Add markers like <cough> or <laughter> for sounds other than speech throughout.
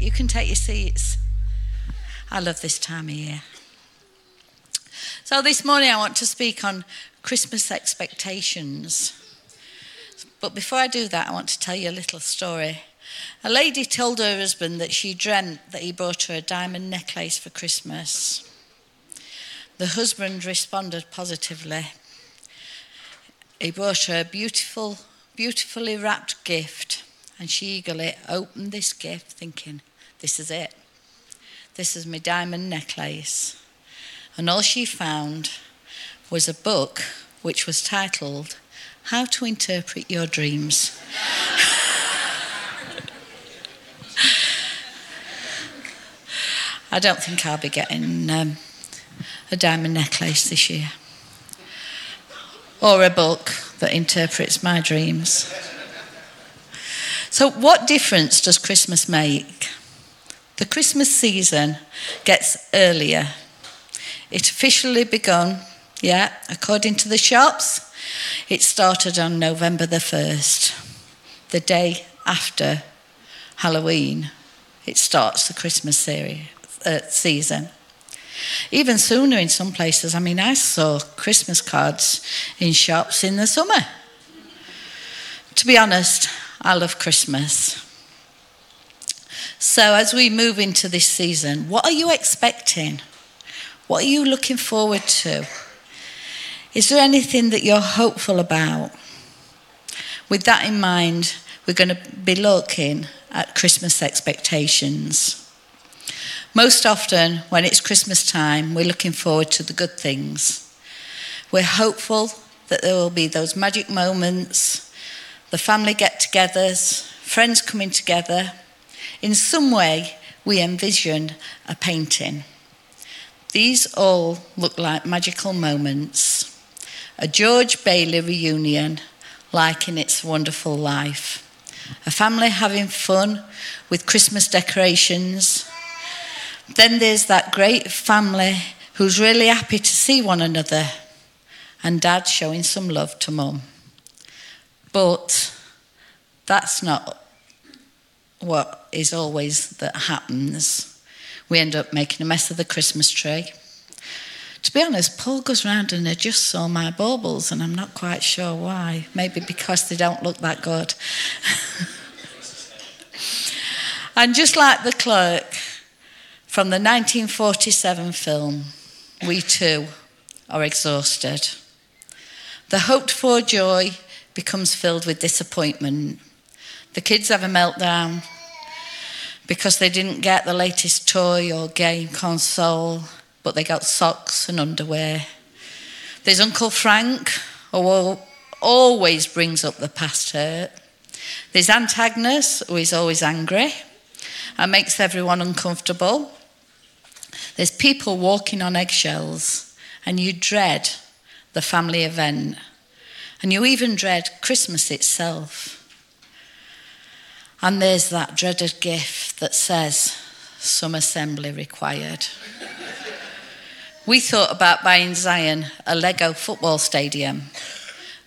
You can take your seats. I love this time of year. So, this morning I want to speak on Christmas expectations. But before I do that, I want to tell you a little story. A lady told her husband that she dreamt that he bought her a diamond necklace for Christmas. The husband responded positively. He bought her a beautiful, beautifully wrapped gift, and she eagerly opened this gift, thinking, This is it. This is my diamond necklace. And all she found was a book which was titled How to Interpret Your Dreams. <laughs> I don't think I'll be getting um, a diamond necklace this year or a book that interprets my dreams. So, what difference does Christmas make? The Christmas season gets earlier. It officially begun, yeah, according to the shops, it started on November the 1st, the day after Halloween. It starts the Christmas uh, season. Even sooner in some places. I mean, I saw Christmas cards in shops in the summer. To be honest, I love Christmas. So, as we move into this season, what are you expecting? What are you looking forward to? Is there anything that you're hopeful about? With that in mind, we're going to be looking at Christmas expectations. Most often, when it's Christmas time, we're looking forward to the good things. We're hopeful that there will be those magic moments, the family get togethers, friends coming together. In some way, we envision a painting. These all look like magical moments. A George Bailey reunion, like in It's Wonderful Life. A family having fun with Christmas decorations then there's that great family who's really happy to see one another, and dad showing some love to mum. But that's not what is always that happens. We end up making a mess of the Christmas tree. To be honest, Paul goes round and adjusts all my baubles, and I'm not quite sure why. Maybe because they don't look that good. <laughs> and just like the clerk, from the 1947 film, We Too Are Exhausted. The hoped for joy becomes filled with disappointment. The kids have a meltdown because they didn't get the latest toy or game console, but they got socks and underwear. There's Uncle Frank, who always brings up the past hurt. There's Aunt Agnes, who is always angry and makes everyone uncomfortable. There's people walking on eggshells, and you dread the family event. And you even dread Christmas itself. And there's that dreaded gift that says, some assembly required. we thought about buying Zion a Lego football stadium,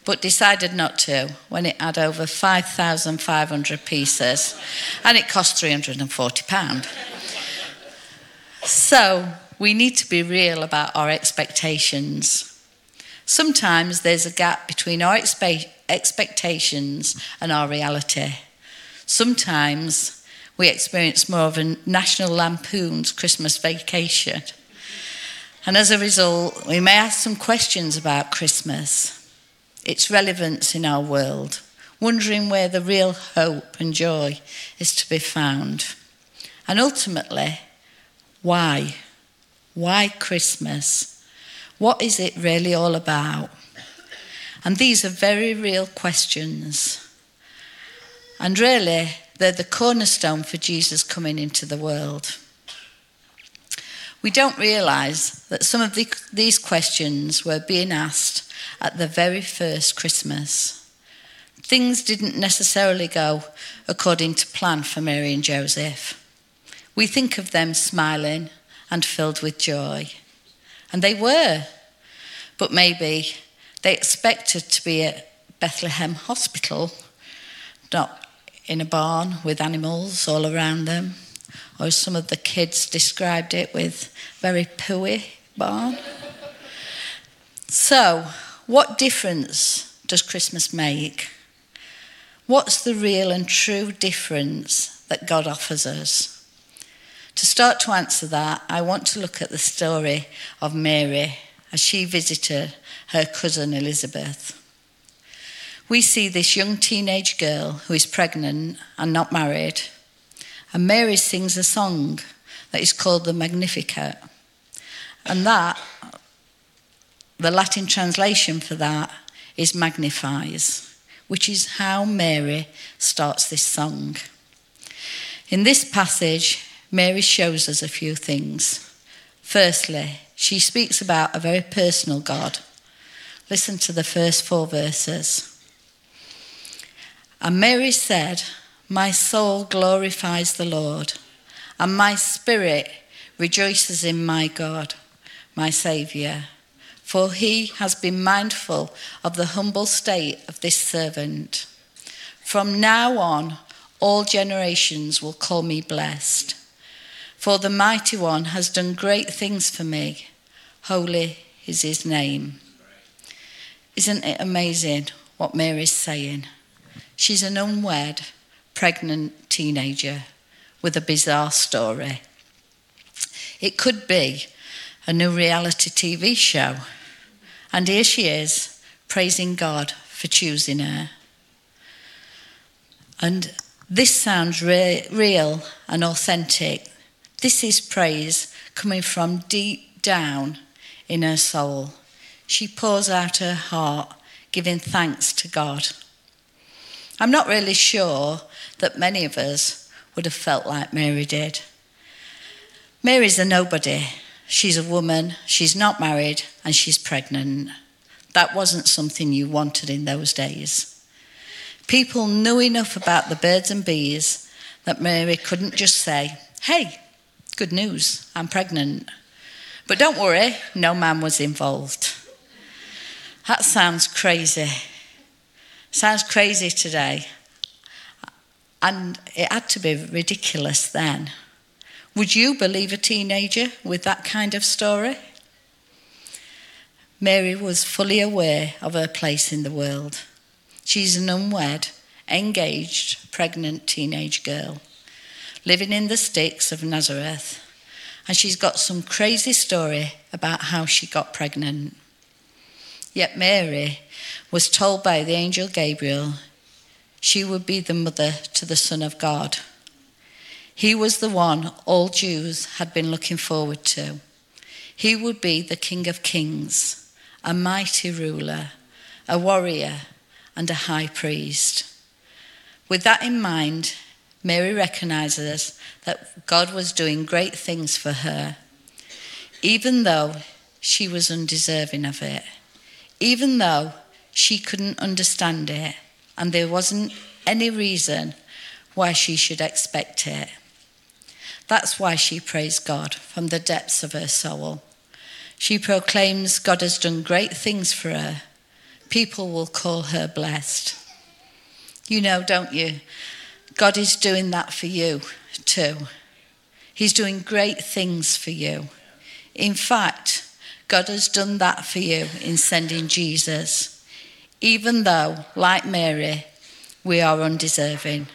but decided not to when it had over 5,500 pieces and it cost £340. So we need to be real about our expectations. Sometimes there's a gap between our expe- expectations and our reality. Sometimes we experience more of a National Lampoon's Christmas vacation. And as a result, we may ask some questions about Christmas, its relevance in our world, wondering where the real hope and joy is to be found. And ultimately, why? Why Christmas? What is it really all about? And these are very real questions. And really, they're the cornerstone for Jesus coming into the world. We don't realize that some of the, these questions were being asked at the very first Christmas. Things didn't necessarily go according to plan for Mary and Joseph. We think of them smiling and filled with joy. And they were. But maybe they expected to be at Bethlehem Hospital, not in a barn with animals all around them. or some of the kids described it with very pooey barn. so, what difference does Christmas make? What's the real and true difference that God offers us? To start to answer that, I want to look at the story of Mary as she visited her cousin Elizabeth. We see this young teenage girl who is pregnant and not married, and Mary sings a song that is called the Magnificat. And that, the Latin translation for that is magnifies, which is how Mary starts this song. In this passage, Mary shows us a few things. Firstly, she speaks about a very personal God. Listen to the first four verses. And Mary said, My soul glorifies the Lord, and my spirit rejoices in my God, my Saviour, for he has been mindful of the humble state of this servant. From now on, all generations will call me blessed. For the mighty one has done great things for me. Holy is his name. Isn't it amazing what Mary's saying? She's an unwed, pregnant teenager with a bizarre story. It could be a new reality TV show. And here she is, praising God for choosing her. And this sounds re- real and authentic. This is praise coming from deep down in her soul. She pours out her heart, giving thanks to God. I'm not really sure that many of us would have felt like Mary did. Mary's a nobody. She's a woman, she's not married, and she's pregnant. That wasn't something you wanted in those days. People knew enough about the birds and bees that Mary couldn't just say, Hey, good news, I'm pregnant. But don't worry, no man was involved. That sounds crazy. Sounds crazy today. And it had to be ridiculous then. Would you believe a teenager with that kind of story? Mary was fully aware of her place in the world. She's an unwed, engaged, pregnant teenage girl living in the sticks of Nazareth. And she's got some crazy story about how she got pregnant. Yet Mary was told by the angel Gabriel she would be the mother to the Son of God. He was the one all Jews had been looking forward to. He would be the King of Kings, a mighty ruler, a warrior, and a high priest. With that in mind, Mary recognizes that God was doing great things for her, even though she was undeserving of it even though she couldn't understand it and there wasn't any reason why she should expect it. That's why she praised God from the depths of her soul. She proclaims God has done great things for her. People will call her blessed. You know, don't you? God is doing that for you too. He's doing great things for you. In fact, God has done that for you in sending Jesus, even though, like Mary, we are undeserving.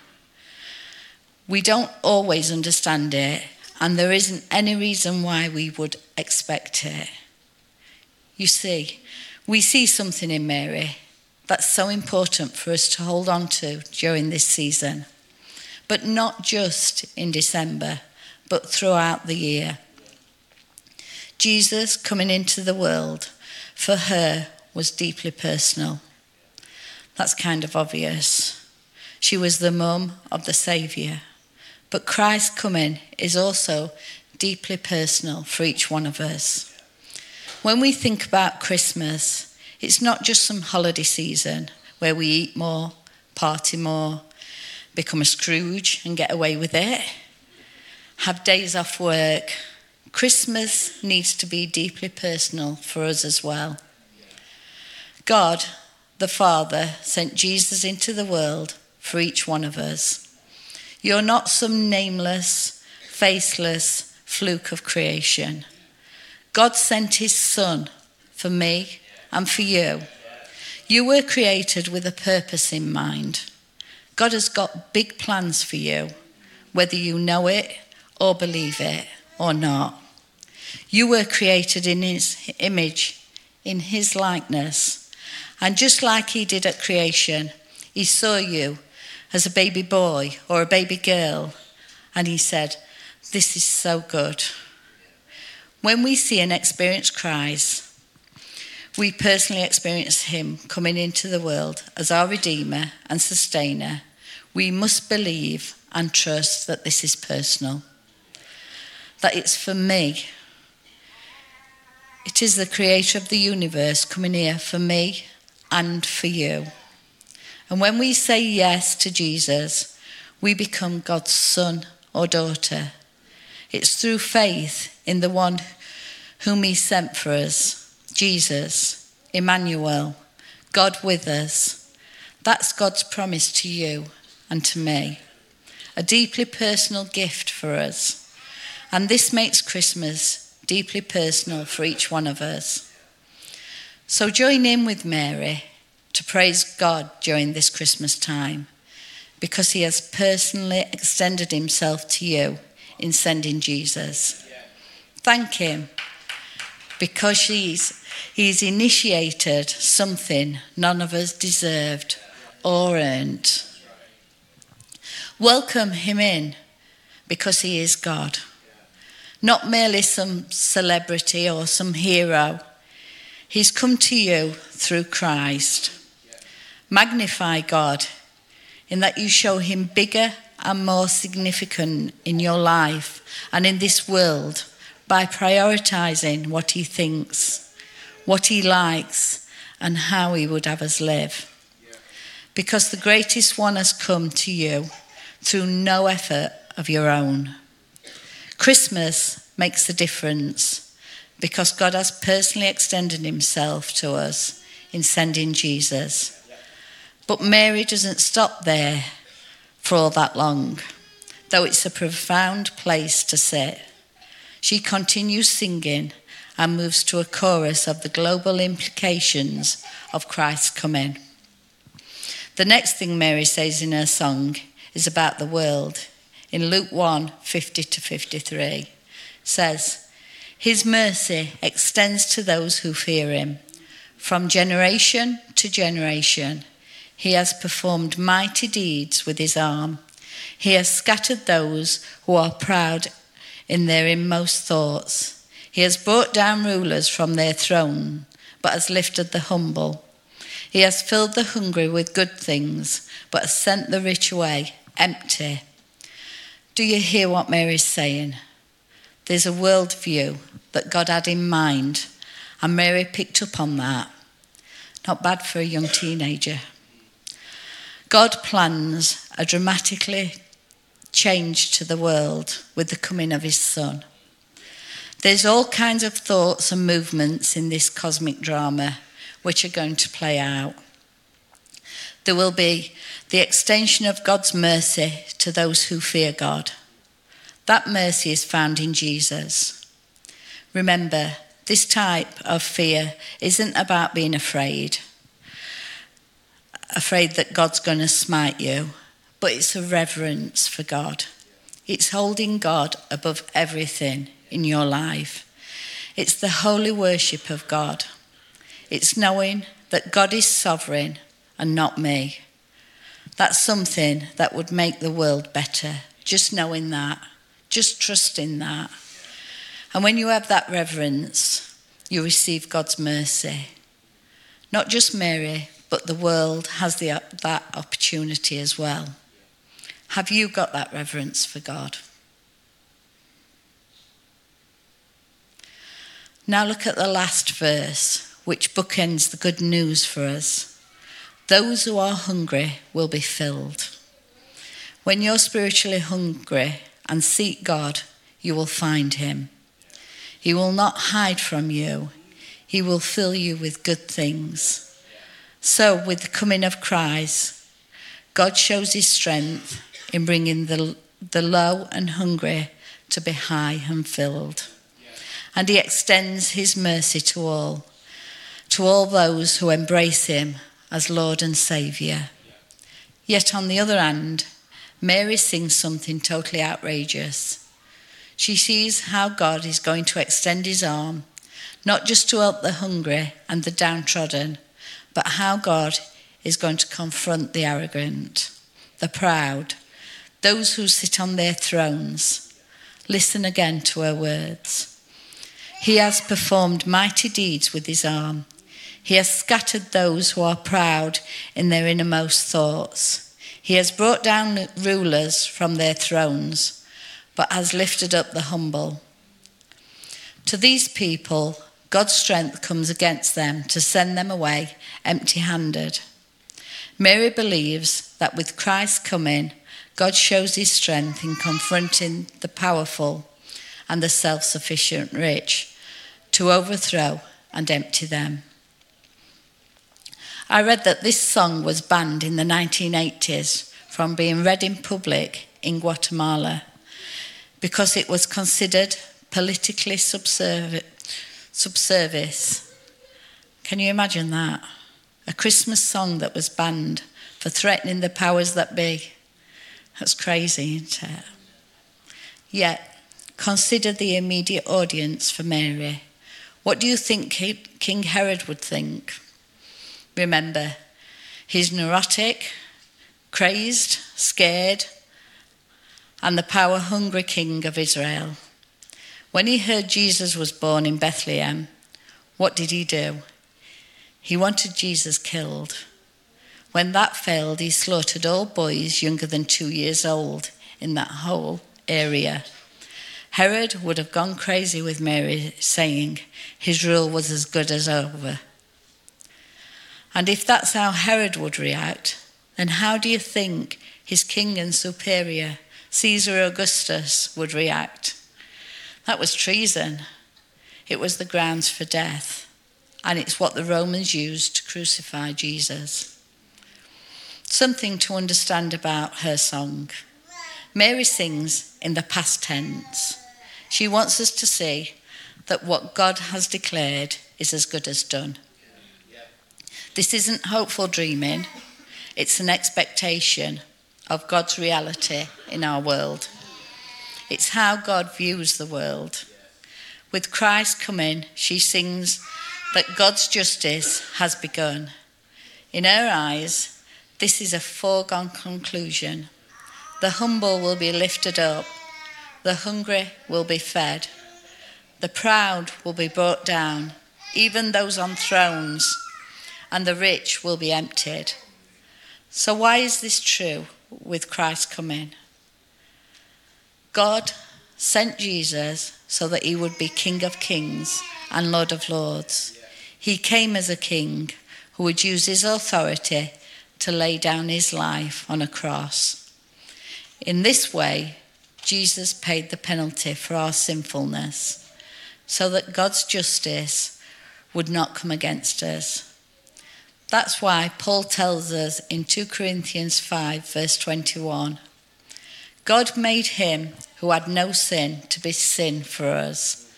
We don't always understand it, and there isn't any reason why we would expect it. You see, we see something in Mary that's so important for us to hold on to during this season, but not just in December, but throughout the year. Jesus coming into the world for her was deeply personal. That's kind of obvious. She was the mum of the Saviour. But Christ coming is also deeply personal for each one of us. When we think about Christmas, it's not just some holiday season where we eat more, party more, become a Scrooge and get away with it, have days off work, Christmas needs to be deeply personal for us as well. God, the Father, sent Jesus into the world for each one of us. You're not some nameless, faceless fluke of creation. God sent his son for me and for you. You were created with a purpose in mind. God has got big plans for you, whether you know it or believe it or not. You were created in his image, in his likeness. And just like he did at creation, he saw you as a baby boy or a baby girl, and he said, This is so good. When we see and experience Christ, we personally experience Him coming into the world as our Redeemer and Sustainer. We must believe and trust that this is personal, that it's for me. It is the Creator of the universe coming here for me and for you. And when we say yes to Jesus, we become God's son or daughter. It's through faith in the one whom He sent for us Jesus, Emmanuel, God with us. That's God's promise to you and to me. A deeply personal gift for us. And this makes Christmas deeply personal for each one of us. So join in with Mary to praise God during this Christmas time because he has personally extended himself to you in sending Jesus. Thank him because he's, he's initiated something none of us deserved or earned. Welcome him in because he is God, not merely some celebrity or some hero. He's come to you through Christ. Magnify God in that you show him bigger and more significant in your life and in this world by prioritizing what he thinks, what he likes, and how he would have us live. Because the greatest one has come to you through no effort of your own. Christmas makes a difference because God has personally extended himself to us in sending Jesus. But Mary doesn't stop there for all that long, though it's a profound place to sit. She continues singing and moves to a chorus of the global implications of Christ's coming. The next thing Mary says in her song is about the world. In Luke 1 50 to 53, says, His mercy extends to those who fear him. From generation to generation, he has performed mighty deeds with his arm. He has scattered those who are proud in their inmost thoughts. He has brought down rulers from their throne, but has lifted the humble. He has filled the hungry with good things, but has sent the rich away empty. Do you hear what Mary's saying? There's a worldview that God had in mind, and Mary picked up on that. Not bad for a young teenager. God plans a dramatically change to the world with the coming of his son. There's all kinds of thoughts and movements in this cosmic drama which are going to play out. There will be the extension of God's mercy to those who fear God. That mercy is found in Jesus. Remember, this type of fear isn't about being afraid, afraid that God's going to smite you but it's a reverence for God. It's holding God above everything in your life. It's the holy worship of God. It's knowing that God is sovereign and not me. That's something that would make the world better. Just knowing that, just trusting that. And when you have that reverence, you receive God's mercy. Not just Mary, but the world has the, that opportunity as well. Have you got that reverence for God? Now look at the last verse, which bookends the good news for us. Those who are hungry will be filled. When you're spiritually hungry and seek God, you will find Him. He will not hide from you, He will fill you with good things. So, with the coming of Christ, God shows His strength in bringing the the low and hungry to be high and filled. And he extends his mercy to all, to all those who embrace him as Lord and Saviour. Yet on the other hand, Mary sings something totally outrageous. She sees how God is going to extend his arm, not just to help the hungry and the downtrodden, but how God is going to confront the arrogant, the proud, those who sit on their thrones. Listen again to her words. He has performed mighty deeds with his arm. He has scattered those who are proud in their innermost thoughts. He has brought down rulers from their thrones, but has lifted up the humble. To these people, God's strength comes against them to send them away empty handed. Mary believes that with Christ coming, God shows his strength in confronting the powerful and the self sufficient rich to overthrow and empty them. I read that this song was banned in the 1980s from being read in public in Guatemala because it was considered politically subservient. Subservice. Can you imagine that? A Christmas song that was banned for threatening the powers that be. That's crazy, isn't it? Yet, consider the immediate audience for Mary. What do you think King Herod would think? Remember, he's neurotic, crazed, scared, and the power hungry king of Israel. When he heard Jesus was born in Bethlehem, what did he do? He wanted Jesus killed. When that failed, he slaughtered all boys younger than two years old in that whole area. Herod would have gone crazy with Mary, saying his rule was as good as over. And if that's how Herod would react, then how do you think his king and superior, Caesar Augustus, would react? That was treason. It was the grounds for death and it's what the Romans used to crucify Jesus. Something to understand about her song. Mary sings in the past tense. She wants us to see that what God has declared is as good as done. This isn't hopeful dreaming, it's an expectation of God's reality in our world. It's how God views the world. With Christ coming, she sings that God's justice has begun. In her eyes, this is a foregone conclusion. The humble will be lifted up, the hungry will be fed, the proud will be brought down, even those on thrones, and the rich will be emptied. So, why is this true with Christ coming? God sent Jesus so that he would be King of Kings and Lord of Lords. He came as a king who would use his authority to lay down his life on a cross. In this way, Jesus paid the penalty for our sinfulness so that God's justice would not come against us. That's why Paul tells us in 2 Corinthians 5, verse 21 God made him who had no sin to be sin for us,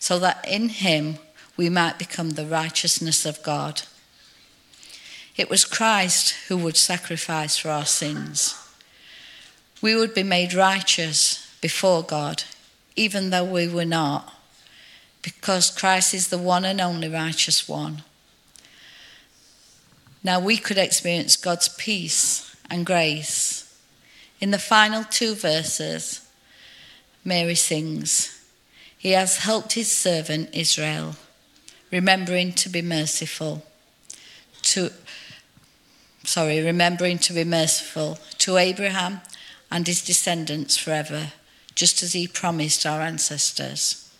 so that in him we might become the righteousness of God. It was Christ who would sacrifice for our sins. We would be made righteous before God, even though we were not, because Christ is the one and only righteous one. Now we could experience God's peace and grace. In the final two verses, Mary sings, He has helped His servant Israel remembering to be merciful to sorry remembering to be merciful to Abraham and his descendants forever just as he promised our ancestors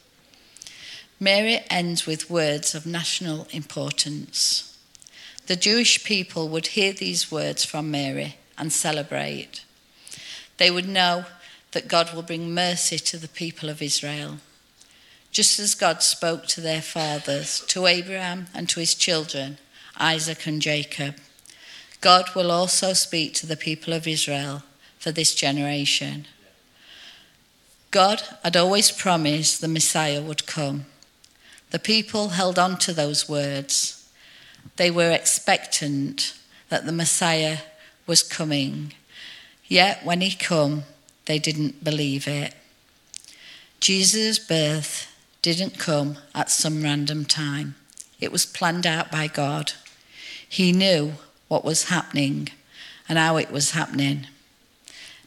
Mary ends with words of national importance the Jewish people would hear these words from Mary and celebrate they would know that God will bring mercy to the people of Israel just as God spoke to their fathers, to Abraham and to his children, Isaac and Jacob. God will also speak to the people of Israel for this generation. God had always promised the Messiah would come. The people held on to those words. They were expectant that the Messiah was coming. Yet when he come, they didn't believe it. Jesus' birth didn't come at some random time. It was planned out by God. He knew what was happening and how it was happening.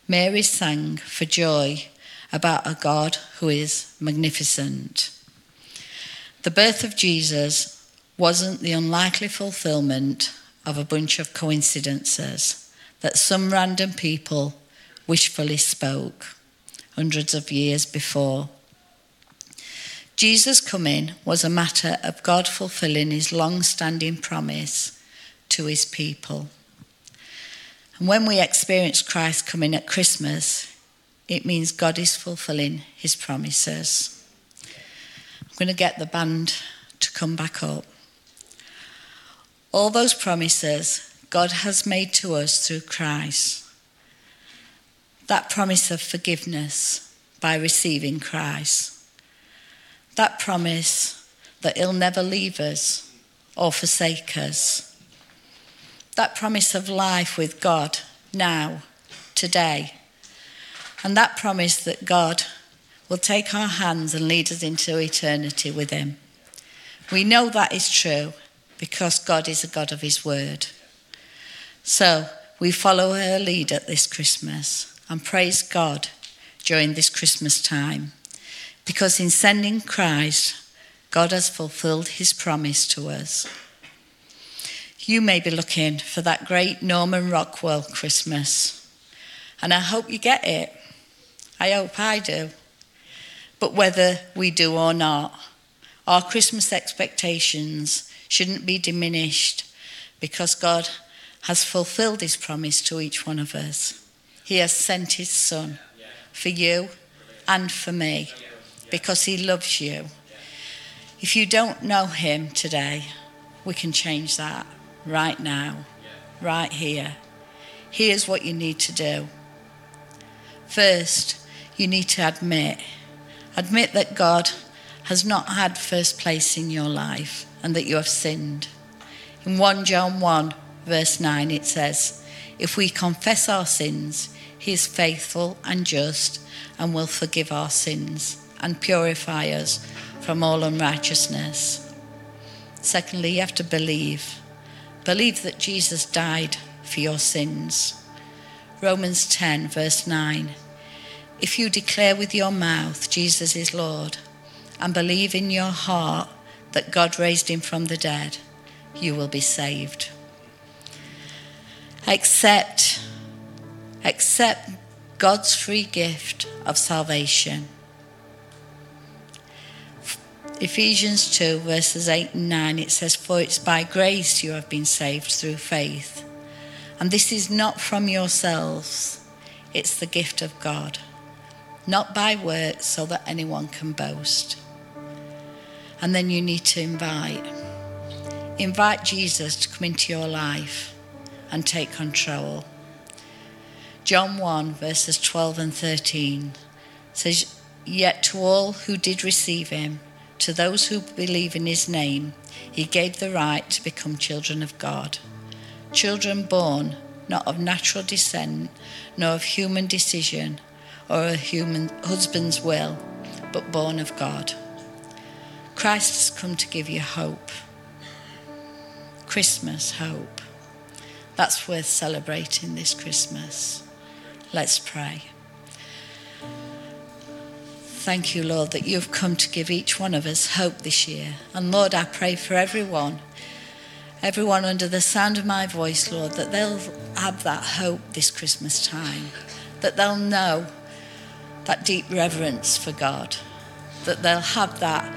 Mary sang for joy about a God who is magnificent. The birth of Jesus wasn't the unlikely fulfillment of a bunch of coincidences that some random people wishfully spoke hundreds of years before. Jesus' coming was a matter of God fulfilling his long standing promise to his people. And when we experience Christ coming at Christmas, it means God is fulfilling his promises. I'm going to get the band to come back up. All those promises God has made to us through Christ. That promise of forgiveness by receiving Christ. That promise that He'll never leave us or forsake us. That promise of life with God now, today. And that promise that God will take our hands and lead us into eternity with Him. We know that is true because God is a God of His Word. So we follow her lead at this Christmas and praise God during this Christmas time because in sending Christ, God has fulfilled his promise to us. You may be looking for that great Norman Rockwell Christmas, and I hope you get it. I hope I do. But whether we do or not, our Christmas expectations shouldn't be diminished because God has fulfilled his promise to each one of us. He has sent his son for you and for me because he loves you. If you don't know him today, we can change that right now, right here. Here's what you need to do. First, you need to admit admit that God has not had first place in your life and that you have sinned. In 1 John 1 verse 9 it says, "If we confess our sins, he is faithful and just and will forgive our sins and purify us from all unrighteousness. Secondly, you have to believe. Believe that Jesus died for your sins. Romans 10, verse 9. If you declare with your mouth Jesus is Lord and believe in your heart that God raised him from the dead, you will be saved. Accept accept God's free gift of salvation. Ephesians 2, verses 8 and 9, it says, For it's by grace you have been saved through faith. And this is not from yourselves, it's the gift of God, not by works so that anyone can boast. And then you need to invite. Invite Jesus to come into your life and take control. John 1, verses 12 and 13 says, Yet to all who did receive him, to those who believe in his name, he gave the right to become children of God. Children born not of natural descent, nor of human decision, or a human husband's will, but born of God. Christ has come to give you hope. Christmas hope. That's worth celebrating this Christmas. Let's pray. Thank you, Lord, that you've come to give each one of us hope this year. And Lord, I pray for everyone, everyone under the sound of my voice, Lord, that they'll have that hope this Christmas time, that they'll know that deep reverence for God, that they'll have that,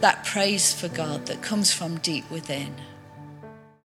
that praise for God that comes from deep within.